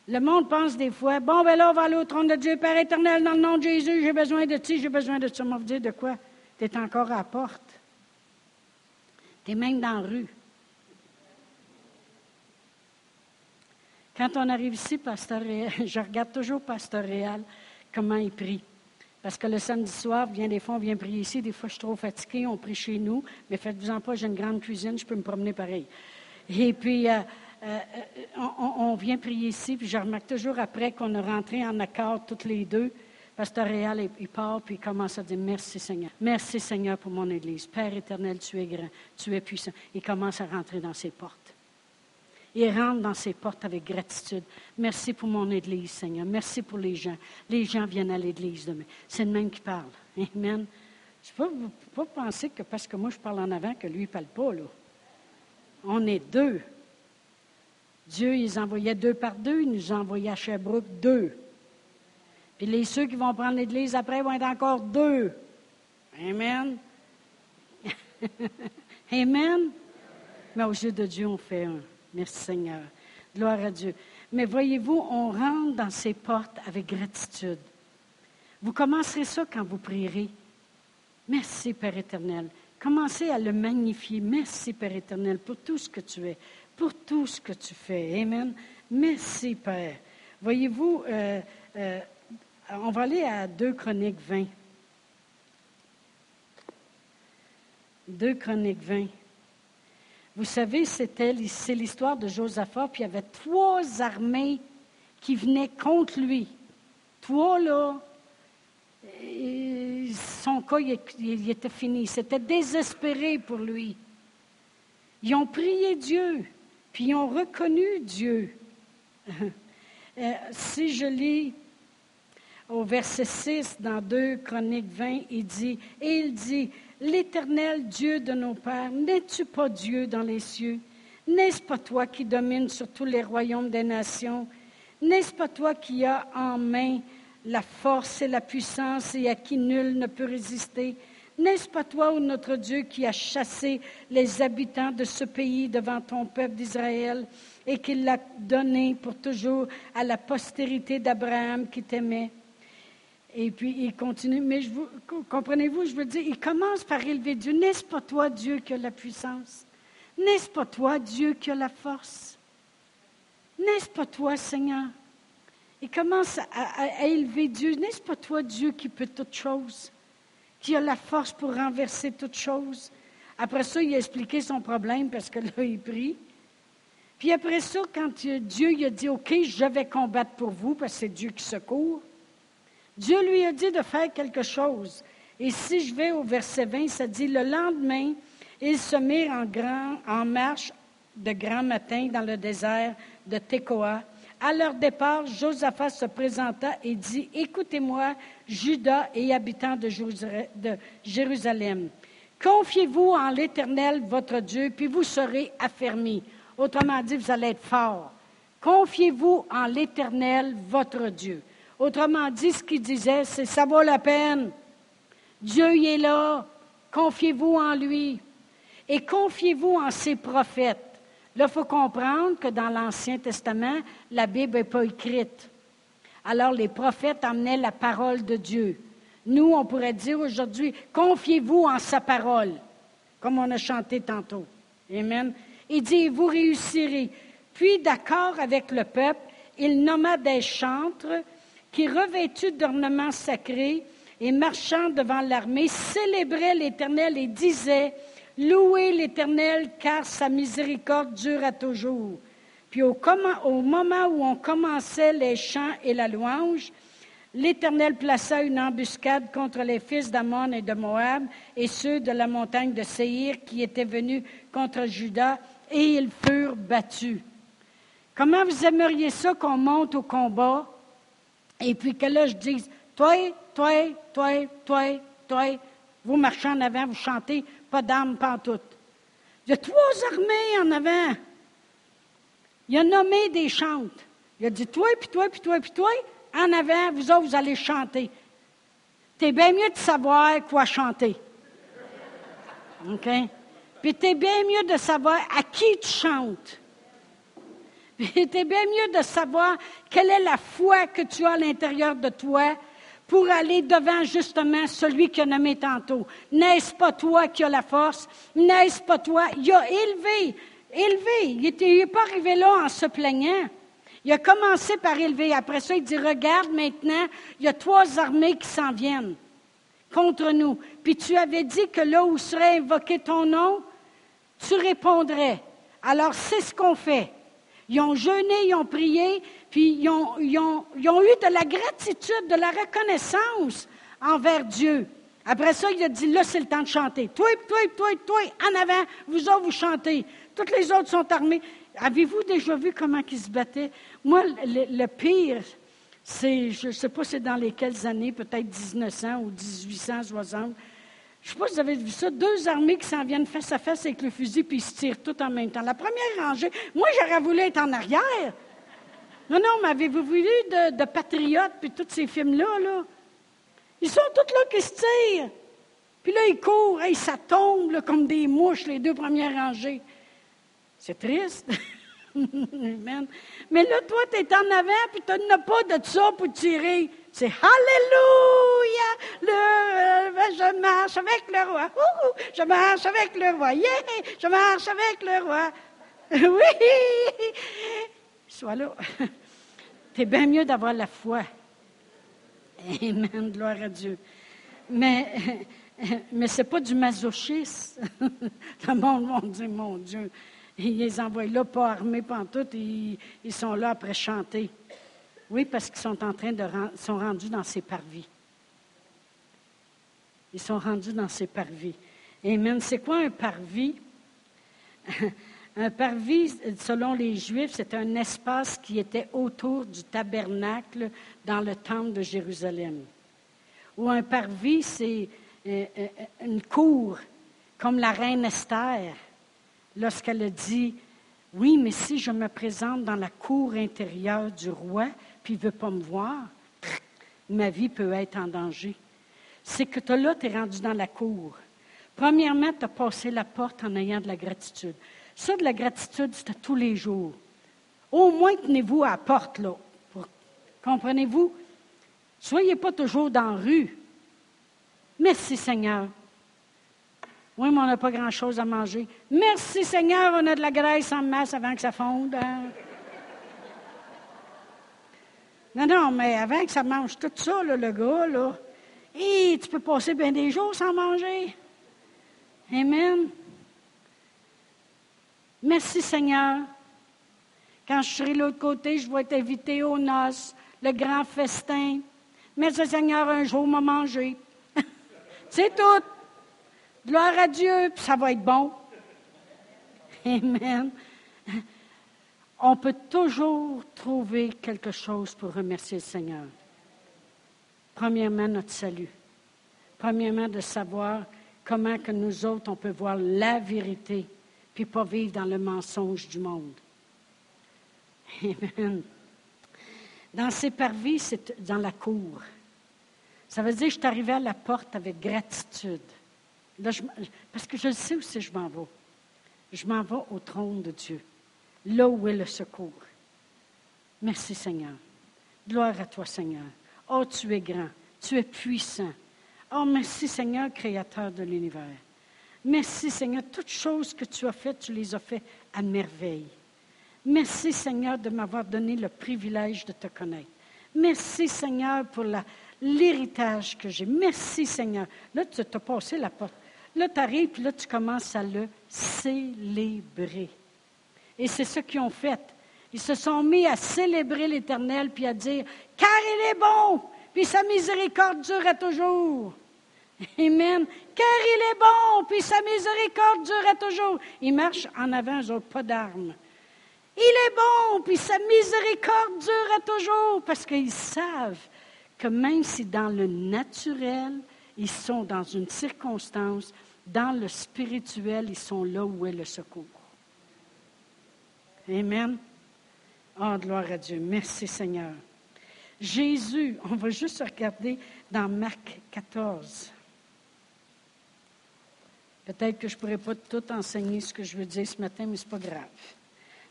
Le monde pense des fois, bon, ben là, on va aller au trône de Dieu, Père éternel, dans le nom de Jésus, j'ai besoin de ti, j'ai besoin de ça. On va vous dire de quoi? Tu es encore à la porte. Tu même dans la rue. Quand on arrive ici, Pasteur Réal, je regarde toujours Pasteur Réal, comment il prie. Parce que le samedi soir, bien des fois, on vient prier ici. Des fois, je suis trop fatiguée, on prie chez nous. Mais faites-vous-en pas, j'ai une grande cuisine, je peux me promener pareil. Et puis, euh, euh, euh, on, vient prier ici, puis je remarque toujours après qu'on est rentré en accord toutes les deux. Pasteur Réal, il part, puis il commence à dire Merci Seigneur. Merci Seigneur pour mon Église. Père éternel, tu es grand, tu es puissant. Il commence à rentrer dans ses portes. Il rentre dans ses portes avec gratitude. Merci pour mon Église, Seigneur. Merci pour les gens. Les gens viennent à l'Église demain. C'est le même qui parle. Amen. Je ne peux pas penser que parce que moi je parle en avant, que lui ne parle pas. Là. On est deux. Dieu, il les envoyait deux par deux. Il nous envoyait à Sherbrooke deux. Puis les ceux qui vont prendre l'Église après vont être encore deux. Amen. Amen. Mais au jeu de Dieu, on fait un. Merci Seigneur. Gloire à Dieu. Mais voyez-vous, on rentre dans ces portes avec gratitude. Vous commencerez ça quand vous prierez. Merci Père éternel. Commencez à le magnifier. Merci Père éternel pour tout ce que tu es, pour tout ce que tu fais. Amen. Merci Père. Voyez-vous, euh, euh, on va aller à 2 Chroniques 20. 2 Chroniques 20. Vous savez, c'est l'histoire de Josaphat, puis il y avait trois armées qui venaient contre lui. Trois, là, son cas, il, était fini. C'était désespéré pour lui. Ils ont prié Dieu, puis ont reconnu Dieu. Euh, si je lis au verset 6 dans 2 Chroniques 20, il dit, et il dit, L'Éternel Dieu de nos pères, n'es-tu pas Dieu dans les cieux? N'est-ce pas toi qui domines sur tous les royaumes des nations? N'est-ce pas toi qui as en main la force et la puissance et à qui nul ne peut résister? N'est-ce pas toi, ô notre Dieu, qui as chassé les habitants de ce pays devant ton peuple d'Israël et qui l'a donné pour toujours à la postérité d'Abraham qui t'aimait? Et puis il continue, mais vous, comprenez-vous, je veux dire, il commence par élever Dieu. N'est-ce pas toi, Dieu, qui a la puissance? N'est-ce pas toi, Dieu, qui a la force? N'est-ce pas toi, Seigneur? Il commence à, élever Dieu. N'est-ce pas toi, Dieu, qui peut toutes choses? Qui a la force pour renverser toutes choses? Après ça, il a expliqué son problème parce que là, il prie. Puis après ça, quand Dieu il a dit, OK, je vais combattre pour vous, parce que c'est Dieu qui secourt, Dieu lui a dit de faire quelque chose. Et si je vais au verset 20, ça dit, le lendemain, ils se mirent en, grand, en marche de grand matin dans le désert de Tekoa. À leur départ, Josaphat se présenta et dit, Écoutez-moi, Judas et habitants de Jérusalem. Confiez-vous en l'Éternel, votre Dieu, puis vous serez affermis. Autrement dit, vous allez être forts. Confiez-vous en l'Éternel, votre Dieu. Autrement dit, ce qu'il disait, c'est ça vaut la peine. Dieu y est là. Confiez-vous en lui. Et confiez-vous en ses prophètes. Là, il faut comprendre que dans l'Ancien Testament, la Bible n'est pas écrite. Alors, les prophètes emmenaient la parole de Dieu. Nous, on pourrait dire aujourd'hui, confiez-vous en sa parole, comme on a chanté tantôt. Amen. Il dit, vous réussirez. Puis, d'accord avec le peuple, il nomma des chantres qui, revêtus d'ornements sacrés et marchant devant l'armée, célébraient l'Éternel et disaient, Louez l'Éternel, car sa miséricorde dure à toujours. Puis au, moment où on commençait les chants et la louange, l'Éternel plaça une embuscade contre les fils d'Amon et de Moab et ceux de la montagne de Séhir qui étaient venus contre Juda, et ils furent battus. Comment vous aimeriez ça qu'on monte au combat et puis que là, je dise, toi, toi, toi, toi, toi, vous marchez en avant, vous chantez, pas d'âme, pas tout. Il y a trois armées en avant. Il a nommé des chantes. Il a dit, toi, puis toi, puis toi, puis toi, en avant, vous autres, vous allez chanter. T'es bien mieux de savoir quoi chanter. OK? Puis t'es bien mieux de savoir à qui tu chantes. Il était bien mieux de savoir quelle est la foi que tu as à l'intérieur de toi pour aller devant justement celui qui a nommé tantôt. N'est-ce pas toi qui as la force? N'est-ce pas toi? Il a élevé, élevé. Il n'est pas arrivé là en se plaignant. Il a commencé par élever. Après ça, il dit, regarde maintenant, il y a trois armées qui s'en viennent contre nous. Puis tu avais dit que là où serait invoqué ton nom, tu répondrais. Alors c'est ce qu'on fait. Ils ont jeûné, ils ont prié, puis ils ont, eu de la gratitude, de la reconnaissance envers Dieu. Après ça, il a dit, là, c'est le temps de chanter. Toi, toi, toi, toi, en avant, vous autres, vous chantez. Toutes les autres sont armées. Avez-vous déjà vu comment ils se battaient? Moi, le, pire, c'est, je ne sais pas c'est dans lesquelles années, peut-être 1900 ou 1860. Je ne sais pas si vous avez vu ça, deux armées qui s'en viennent face à face avec le fusil, puis ils se tirent tout en même temps. La première rangée, moi, j'aurais voulu être en arrière. Non, non, mais avez-vous vu de, de Patriotes, puis tous ces films-là, là? Ils sont tous là qui se tirent. Puis là, ils courent, et ça tombe comme des mouches, les deux premières rangées. C'est triste. Mais là, toi, tu es en avant, puis tu n'as pas de ça pour tirer. C'est Alléluia! Le, euh, je marche avec le roi. je marche avec le roi. Je marche avec le roi. oui! Sois là. C'est bien mieux d'avoir la foi. Amen, gloire à Dieu. Mais, mais ce n'est pas du masochisme. Le monde dire, mon Dieu, ils les envoient là, pas armés, pas tout, ils, ils sont là après chanter. Oui, parce qu'ils sont en train de sont rendus dans ces parvis. Ils sont rendus dans ces parvis. Amen. C'est quoi un parvis? Un parvis, selon les Juifs, c'est un espace qui était autour du tabernacle dans le temple de Jérusalem. Ou un parvis, c'est euh, euh, une cour, comme la reine Esther, lorsqu'elle a dit, oui, mais si je me présente dans la cour intérieure du roi, puis il ne veut pas me voir, ma vie peut être en danger. C'est que toi, là, tu es rendu dans la cour. Premièrement, tu as passé la porte en ayant de la gratitude. Ça, de la gratitude, à tous les jours. Au moins, tenez-vous à la porte, là. Comprenez-vous? Soyez pas toujours dans la rue. Merci, Seigneur. Oui, mais on n'a pas grand-chose à manger. Merci, Seigneur, on a de la graisse en masse avant que ça fonde. Hein. Non, non, mais avant que ça mange tout ça, le gars, là, et tu peux passer bien des jours sans manger. Amen. Merci Seigneur. Quand je serai de l'autre côté, je vais être invité aux noces, le grand festin. Merci Seigneur, un jour m'a mangé. C'est tout. Gloire à Dieu, puis ça va être bon. Amen. On peut toujours trouver quelque chose pour remercier le Seigneur. Premièrement, notre salut. Premièrement, de savoir comment que nous autres, on peut voir la vérité puis pas vivre dans le mensonge du monde. Amen. Dans ces parvis, c'est dans la cour. Ça veut dire que je suis arrivé à la porte avec gratitude. parce que je sais où c'est je m'en vais. Je m'en vais au trône de Dieu, là où est le secours. Merci Seigneur. Gloire à toi Seigneur. Oh, tu es grand, tu es puissant. Oh, merci Seigneur, Créateur de l'univers. Merci Seigneur, toutes choses que tu as faites, tu les as faites à merveille. Merci Seigneur de m'avoir donné le privilège de te connaître. Merci Seigneur pour l'héritage que j'ai. Merci Seigneur. Là, tu t'as passé la porte. Là, tu arrives, puis là, tu commences à le célébrer. Et c'est ce qu'ils ont fait. Ils se sont mis à célébrer l'Éternel, puis à dire, car il est bon, puis sa miséricorde dure à toujours. Amen. Car il est bon, puis sa miséricorde dure toujours. Il marche en avant, eux autres, pas d'armes. Il est bon, puis sa miséricorde dure toujours, parce qu'ils savent que même si dans le naturel, ils sont dans une circonstance, dans le spirituel, ils sont là où est le secours. Amen. Oh, gloire à Dieu. Merci Seigneur. Jésus, on va juste regarder dans Marc 14. Peut-être que je ne pourrais pas tout enseigner ce que je veux dire ce matin, mais ce n'est pas grave.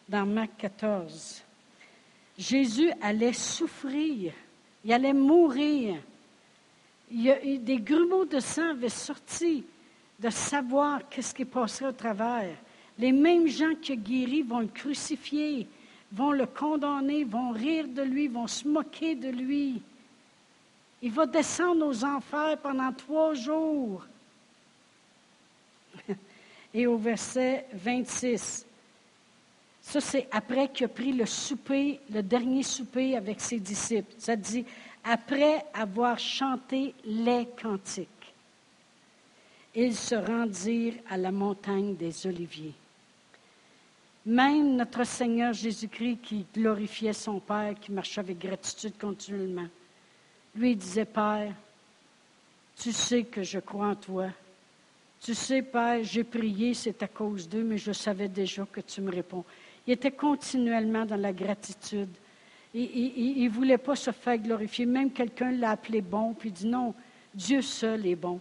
Dans Marc 14, Jésus allait souffrir, il allait mourir. Des grumeaux de sang avaient sorti de savoir qu'est-ce qui passerait au travers. Les mêmes gens qui guéri vont le crucifier, vont le condamner, vont rire de lui, vont se moquer de lui. Il va descendre aux enfers pendant trois jours. Et au verset 26, Ça, c'est après qu'il a pris le souper, le dernier souper avec ses disciples. Ça dit, après avoir chanté les cantiques, ils se rendirent à la montagne des Oliviers. Même notre Seigneur Jésus-Christ qui glorifiait son Père, qui marchait avec gratitude continuellement, lui disait, Père, tu sais que je crois en toi. Tu sais, Père, j'ai prié, c'est à cause d'eux, mais je savais déjà que tu me réponds. Il était continuellement dans la gratitude. Il ne voulait pas se faire glorifier. Même quelqu'un l'a appelé bon, puis il dit non, Dieu seul est bon.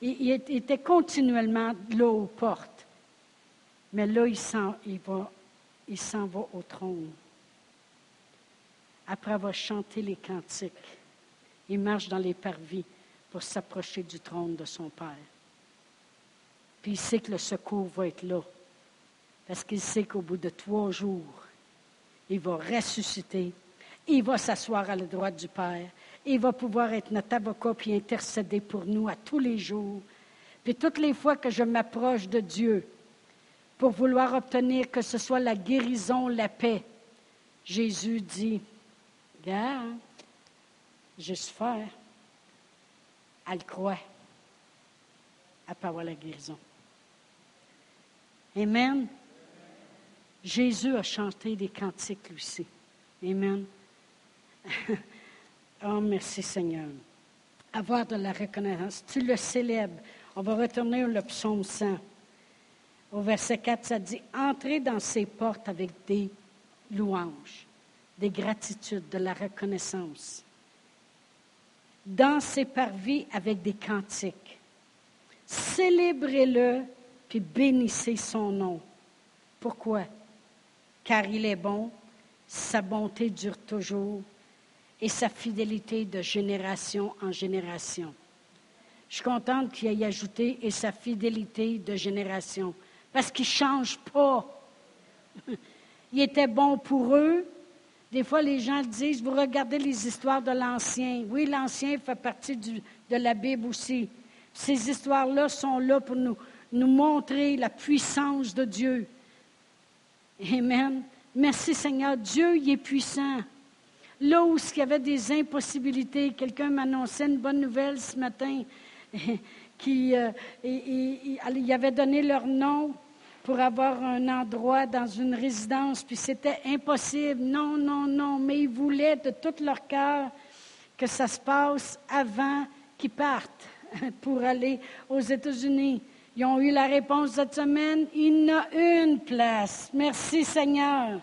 Il, était continuellement là aux portes. Mais là, il s'en va, va au trône. Après avoir chanté les cantiques, il marche dans les parvis pour s'approcher du trône de son Père. Puis il sait que le secours va être là. Parce qu'il sait qu'au bout de trois jours, il va ressusciter. Il va s'asseoir à la droite du Père. Il va pouvoir être notre avocat puis intercéder pour nous à tous les jours. Puis toutes les fois que je m'approche de Dieu pour vouloir obtenir que ce soit la guérison, la paix, Jésus dit, regarde, juste faire. Elle croit. Elle peut avoir la guérison. Amen. Jésus a chanté des cantiques, lui aussi. Amen. oh, merci Seigneur. Avoir de la reconnaissance. Tu le célèbres. On va retourner au psaume 100. Au verset 4, ça dit Entrez dans ses portes avec des louanges, des gratitudes, de la reconnaissance. Dans ses parvis avec des cantiques. Célébrez-le, puis bénissez son nom. Pourquoi? car il est bon, sa bonté dure toujours et sa fidélité de génération en génération. Je suis contente qu'il ait ajouté et sa fidélité de génération, parce qu'il ne change pas. il était bon pour eux. Des fois, les gens disent, vous regardez les histoires de l'Ancien. Oui, l'Ancien fait partie de la Bible aussi. Ces histoires-là sont là pour nous, nous montrer la puissance de Dieu. Amen. Merci Seigneur. Dieu, est puissant. Là où il y avait des impossibilités, quelqu'un m'annonçait une bonne nouvelle ce matin, qui euh, avait donné leur nom pour avoir un endroit dans une résidence, puis c'était impossible. Non, non, non, mais ils voulaient de tout leur cœur que ça se passe avant qu'ils partent pour aller aux États-Unis. Ils ont eu la réponse cette semaine. Il y a une place. Merci Seigneur.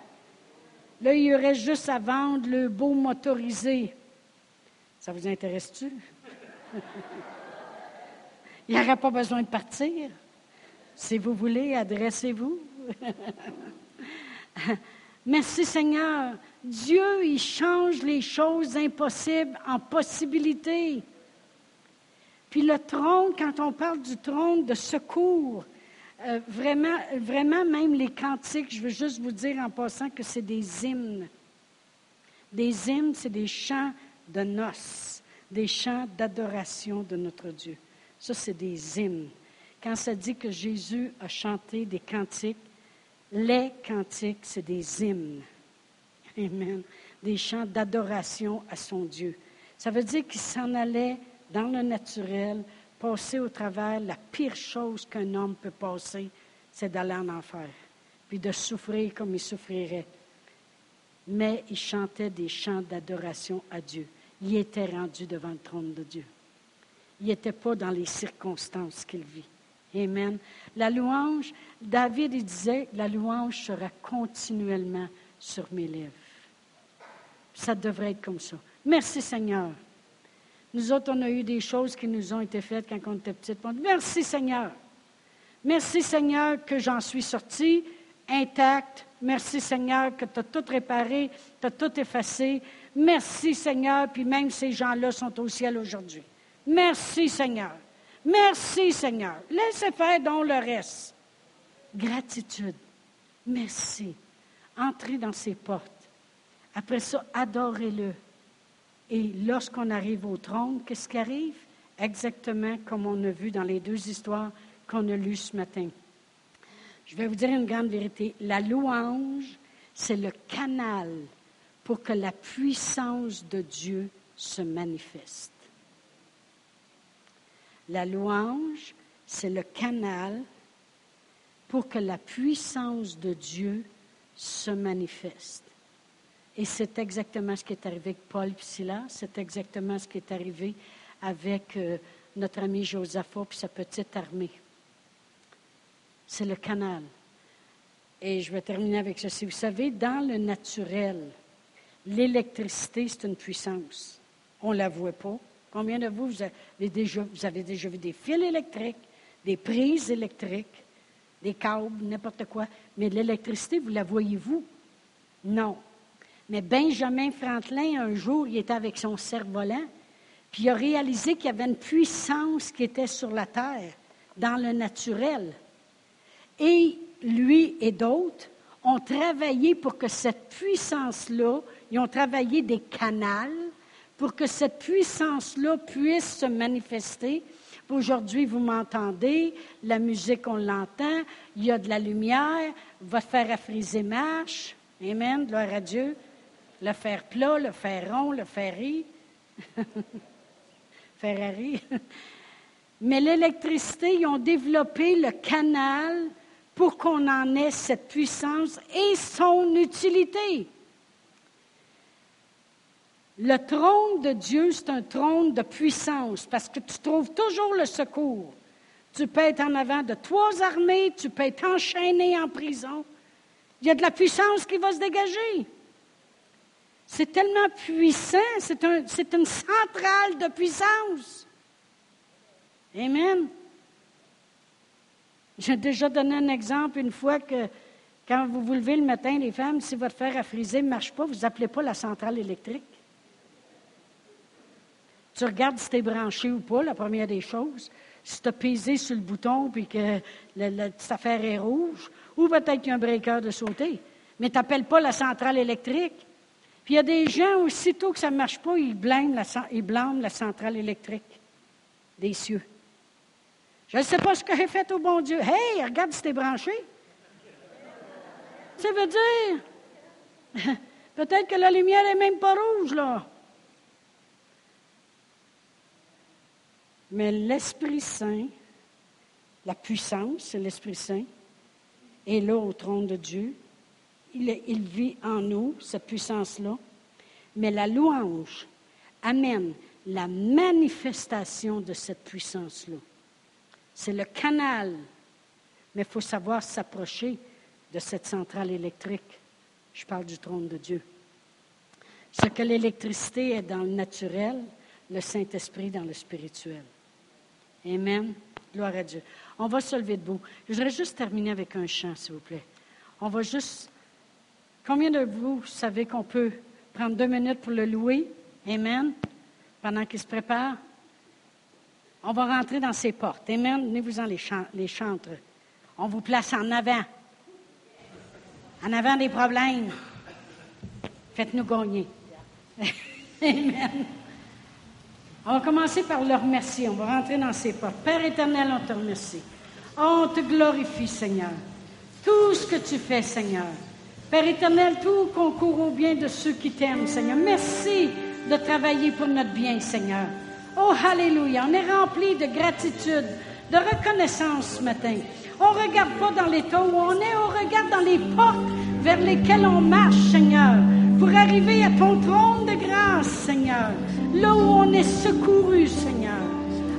Là, il y aurait juste à vendre le beau motorisé. Ça vous intéresse-tu? il n'y aurait pas besoin de partir. Si vous voulez, adressez-vous. Merci Seigneur. Dieu, il change les choses impossibles en possibilités. Puis le trône, quand on parle du trône de secours, euh, vraiment, vraiment, même les cantiques, je veux juste vous dire en passant que c'est des hymnes. Des hymnes, c'est des chants de noces, des chants d'adoration de notre Dieu. Ça, c'est des hymnes. Quand ça dit que Jésus a chanté des cantiques, les cantiques, c'est des hymnes. Amen. Des chants d'adoration à son Dieu. Ça veut dire qu'il s'en allait dans le naturel, passer au travers, la pire chose qu'un homme peut passer, c'est d'aller en enfer, puis de souffrir comme il souffrirait. Mais il chantait des chants d'adoration à Dieu. Il était rendu devant le trône de Dieu. Il n'était pas dans les circonstances qu'il vit. Amen. La louange, David il disait, la louange sera continuellement sur mes lèvres. Ça devrait être comme ça. Merci Seigneur. Nous autres, on a eu des choses qui nous ont été faites quand on était petites. Merci Seigneur. Merci Seigneur que j'en suis sortie intacte. Merci Seigneur que tu as tout réparé, tu as tout effacé. Merci Seigneur, puis même ces gens-là sont au ciel aujourd'hui. Merci Seigneur. Merci Seigneur. Laissez faire donc le reste. Gratitude. Merci. Entrez dans ses portes. Après ça, adorez-le. Et lorsqu'on arrive au trône, qu'est-ce qui arrive? Exactement comme on a vu dans les deux histoires qu'on a lues ce matin. Je vais vous dire une grande vérité. La louange, c'est le canal pour que la puissance de Dieu se manifeste. La louange, c'est le canal pour que la puissance de Dieu se manifeste. Et c'est exactement ce qui est arrivé avec Paul et Silas, c'est exactement ce qui est arrivé avec euh, notre ami Josaphat et sa petite armée. C'est le canal. Et je vais terminer avec ceci. Vous savez, dans le naturel, l'électricité, c'est une puissance. On ne la voit pas. Combien de vous, vous avez, déjà, vous avez déjà vu des fils électriques, des prises électriques, des câbles, n'importe quoi. Mais l'électricité, vous la voyez-vous? Non. Mais Benjamin Franklin, un jour, il était avec son cerf-volant, puis il a réalisé qu'il y avait une puissance qui était sur la terre, dans le naturel. Et lui et d'autres ont travaillé pour que cette puissance-là, ils ont travaillé des canals pour que cette puissance-là puisse se manifester. Aujourd'hui, vous m'entendez, la musique, on l'entend, il y a de la lumière, votre fer à friser marche. Amen, gloire à Dieu. Le fer plat, le fer rond, le ferry. Ferrari. Mais l'électricité, ils ont développé le canal pour qu'on en ait cette puissance et son utilité. Le trône de Dieu, c'est un trône de puissance parce que tu trouves toujours le secours. Tu peux être en avant de trois armées, tu peux être enchaîné en prison. Il y a de la puissance qui va se dégager. C'est tellement puissant, c'est un, une centrale de puissance. Amen. J'ai déjà donné un exemple une fois que quand vous vous levez le matin, les femmes, si votre fer à friser ne marche pas, vous n'appelez pas la centrale électrique. Tu regardes si tu es branché ou pas, la première des choses. Si tu as pesé sur le bouton et que cette affaire est rouge, ou peut-être qu'il y a un breaker de sauter. Mais tu n'appelles pas la centrale électrique. Puis il y a des gens, aussitôt que ça ne marche pas, ils blâment, la, centrale électrique des cieux. Je ne sais pas ce que j'ai fait au bon Dieu. Hey, regarde si tu es branché. Ça veut dire, peut-être que la lumière n'est même pas rouge, là. Mais l'Esprit Saint, la puissance, c'est l'Esprit Saint, est là au trône de Dieu. Il, vit en nous, cette puissance-là. Mais la louange amène la manifestation de cette puissance-là. C'est le canal. Mais il faut savoir s'approcher de cette centrale électrique. Je parle du trône de Dieu. Ce que l'électricité est dans le naturel, le Saint-Esprit dans le spirituel. Amen. Gloire à Dieu. On va se lever debout. Je voudrais juste terminer avec un chant, s'il vous plaît. On va juste. Combien de vous savez qu'on peut prendre deux minutes pour le louer? Amen. Pendant qu'il se prépare? On va rentrer dans ses portes. Amen. Venez-vous-en les, les chantres. On vous place en avant. En avant des problèmes. Faites-nous gagner. Amen. On va commencer par le remercier. On va rentrer dans ses portes. Père éternel, on te remercie. On te glorifie, Seigneur. Tout ce que tu fais, Seigneur. Père éternel, tout concourt au bien de ceux qui t'aiment, Seigneur. Merci de travailler pour notre bien, Seigneur. Oh, Alléluia. On est rempli de gratitude, de reconnaissance ce matin. On ne regarde pas dans l'état où on est, on regarde dans les portes vers lesquelles on marche, Seigneur pour arriver à ton trône de grâce, Seigneur, là où on est secouru, Seigneur.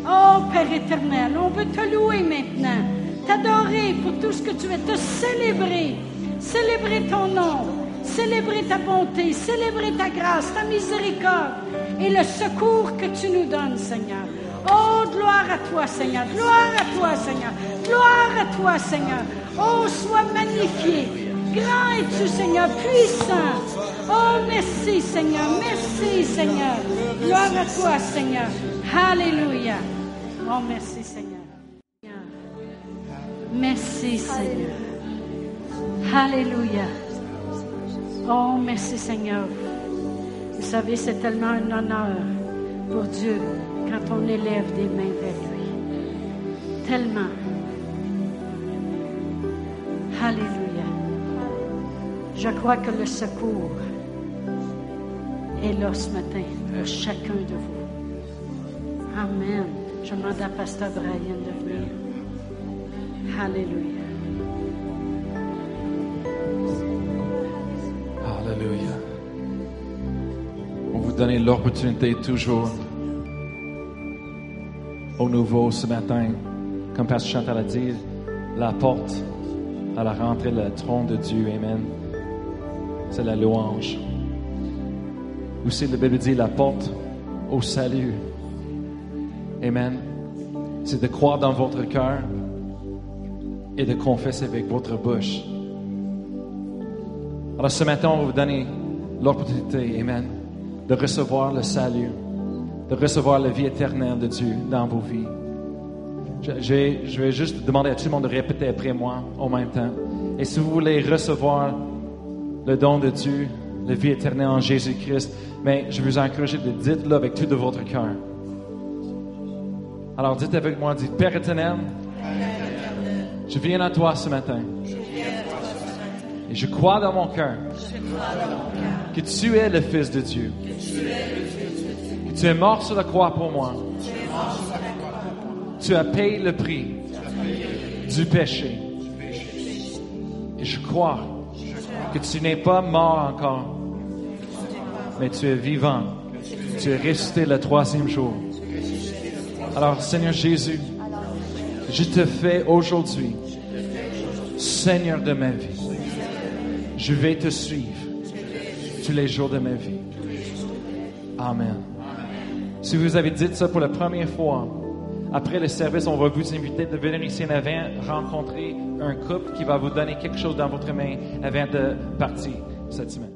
Oh Père éternel, on veut te louer maintenant, t'adorer pour tout ce que tu veux, te célébrer, célébrer ton nom, célébrer ta bonté, célébrer ta grâce, ta miséricorde et le secours que tu nous donnes, Seigneur. Oh, gloire à toi, Seigneur. Gloire à toi, Seigneur. Gloire à toi, Seigneur. Oh, sois magnifié. Grand es-tu, Seigneur, puissant. Oh, merci Seigneur, merci Seigneur. Gloire à toi Seigneur. Alléluia. Oh, merci Seigneur. Merci Seigneur. Alléluia. Oh, merci Seigneur. Vous savez, c'est tellement un honneur pour Dieu quand on élève des mains vers lui. Tellement. Alléluia. Je crois que le secours est là ce matin pour chacun de vous. Amen. Je demande à Pasteur Brian de venir. Alléluia. Vous donne l'opportunité toujours au nouveau ce matin, comme Pasteur Chantal a dit, la porte à la rentrée, le trône de Dieu, Amen. C'est la louange. Aussi, la Bible dit la porte au salut. Amen. C'est de croire dans votre cœur et de confesser avec votre bouche. Alors ce matin, on va vous donner l'opportunité, Amen, de recevoir le salut, de recevoir la vie éternelle de Dieu dans vos vies. Je, je- vais juste demander à tout le monde de répéter après moi en même temps. Et si vous voulez recevoir le don de Dieu, la vie éternelle en Jésus-Christ, mais je vous encourage de dites-le avec tout de votre cœur. Alors dites avec moi, dites Père éternel, je viens à toi ce matin. Et je crois dans mon cœur que tu es le Fils de Dieu. Que tu es mort sur la croix pour moi. Tu as payé le prix du péché. Et je crois que tu n'es pas mort encore, mais tu es vivant. Tu es ressuscité le troisième jour. Alors, Seigneur Jésus, je te fais aujourd'hui Seigneur de ma vie. Je vais te suivre tous les jours de ma vie. Amen. Si vous avez dit ça pour la première fois, après le service, on va vous inviter de venir ici en avant rencontrer un couple qui va vous donner quelque chose dans votre main avant de partir cette semaine.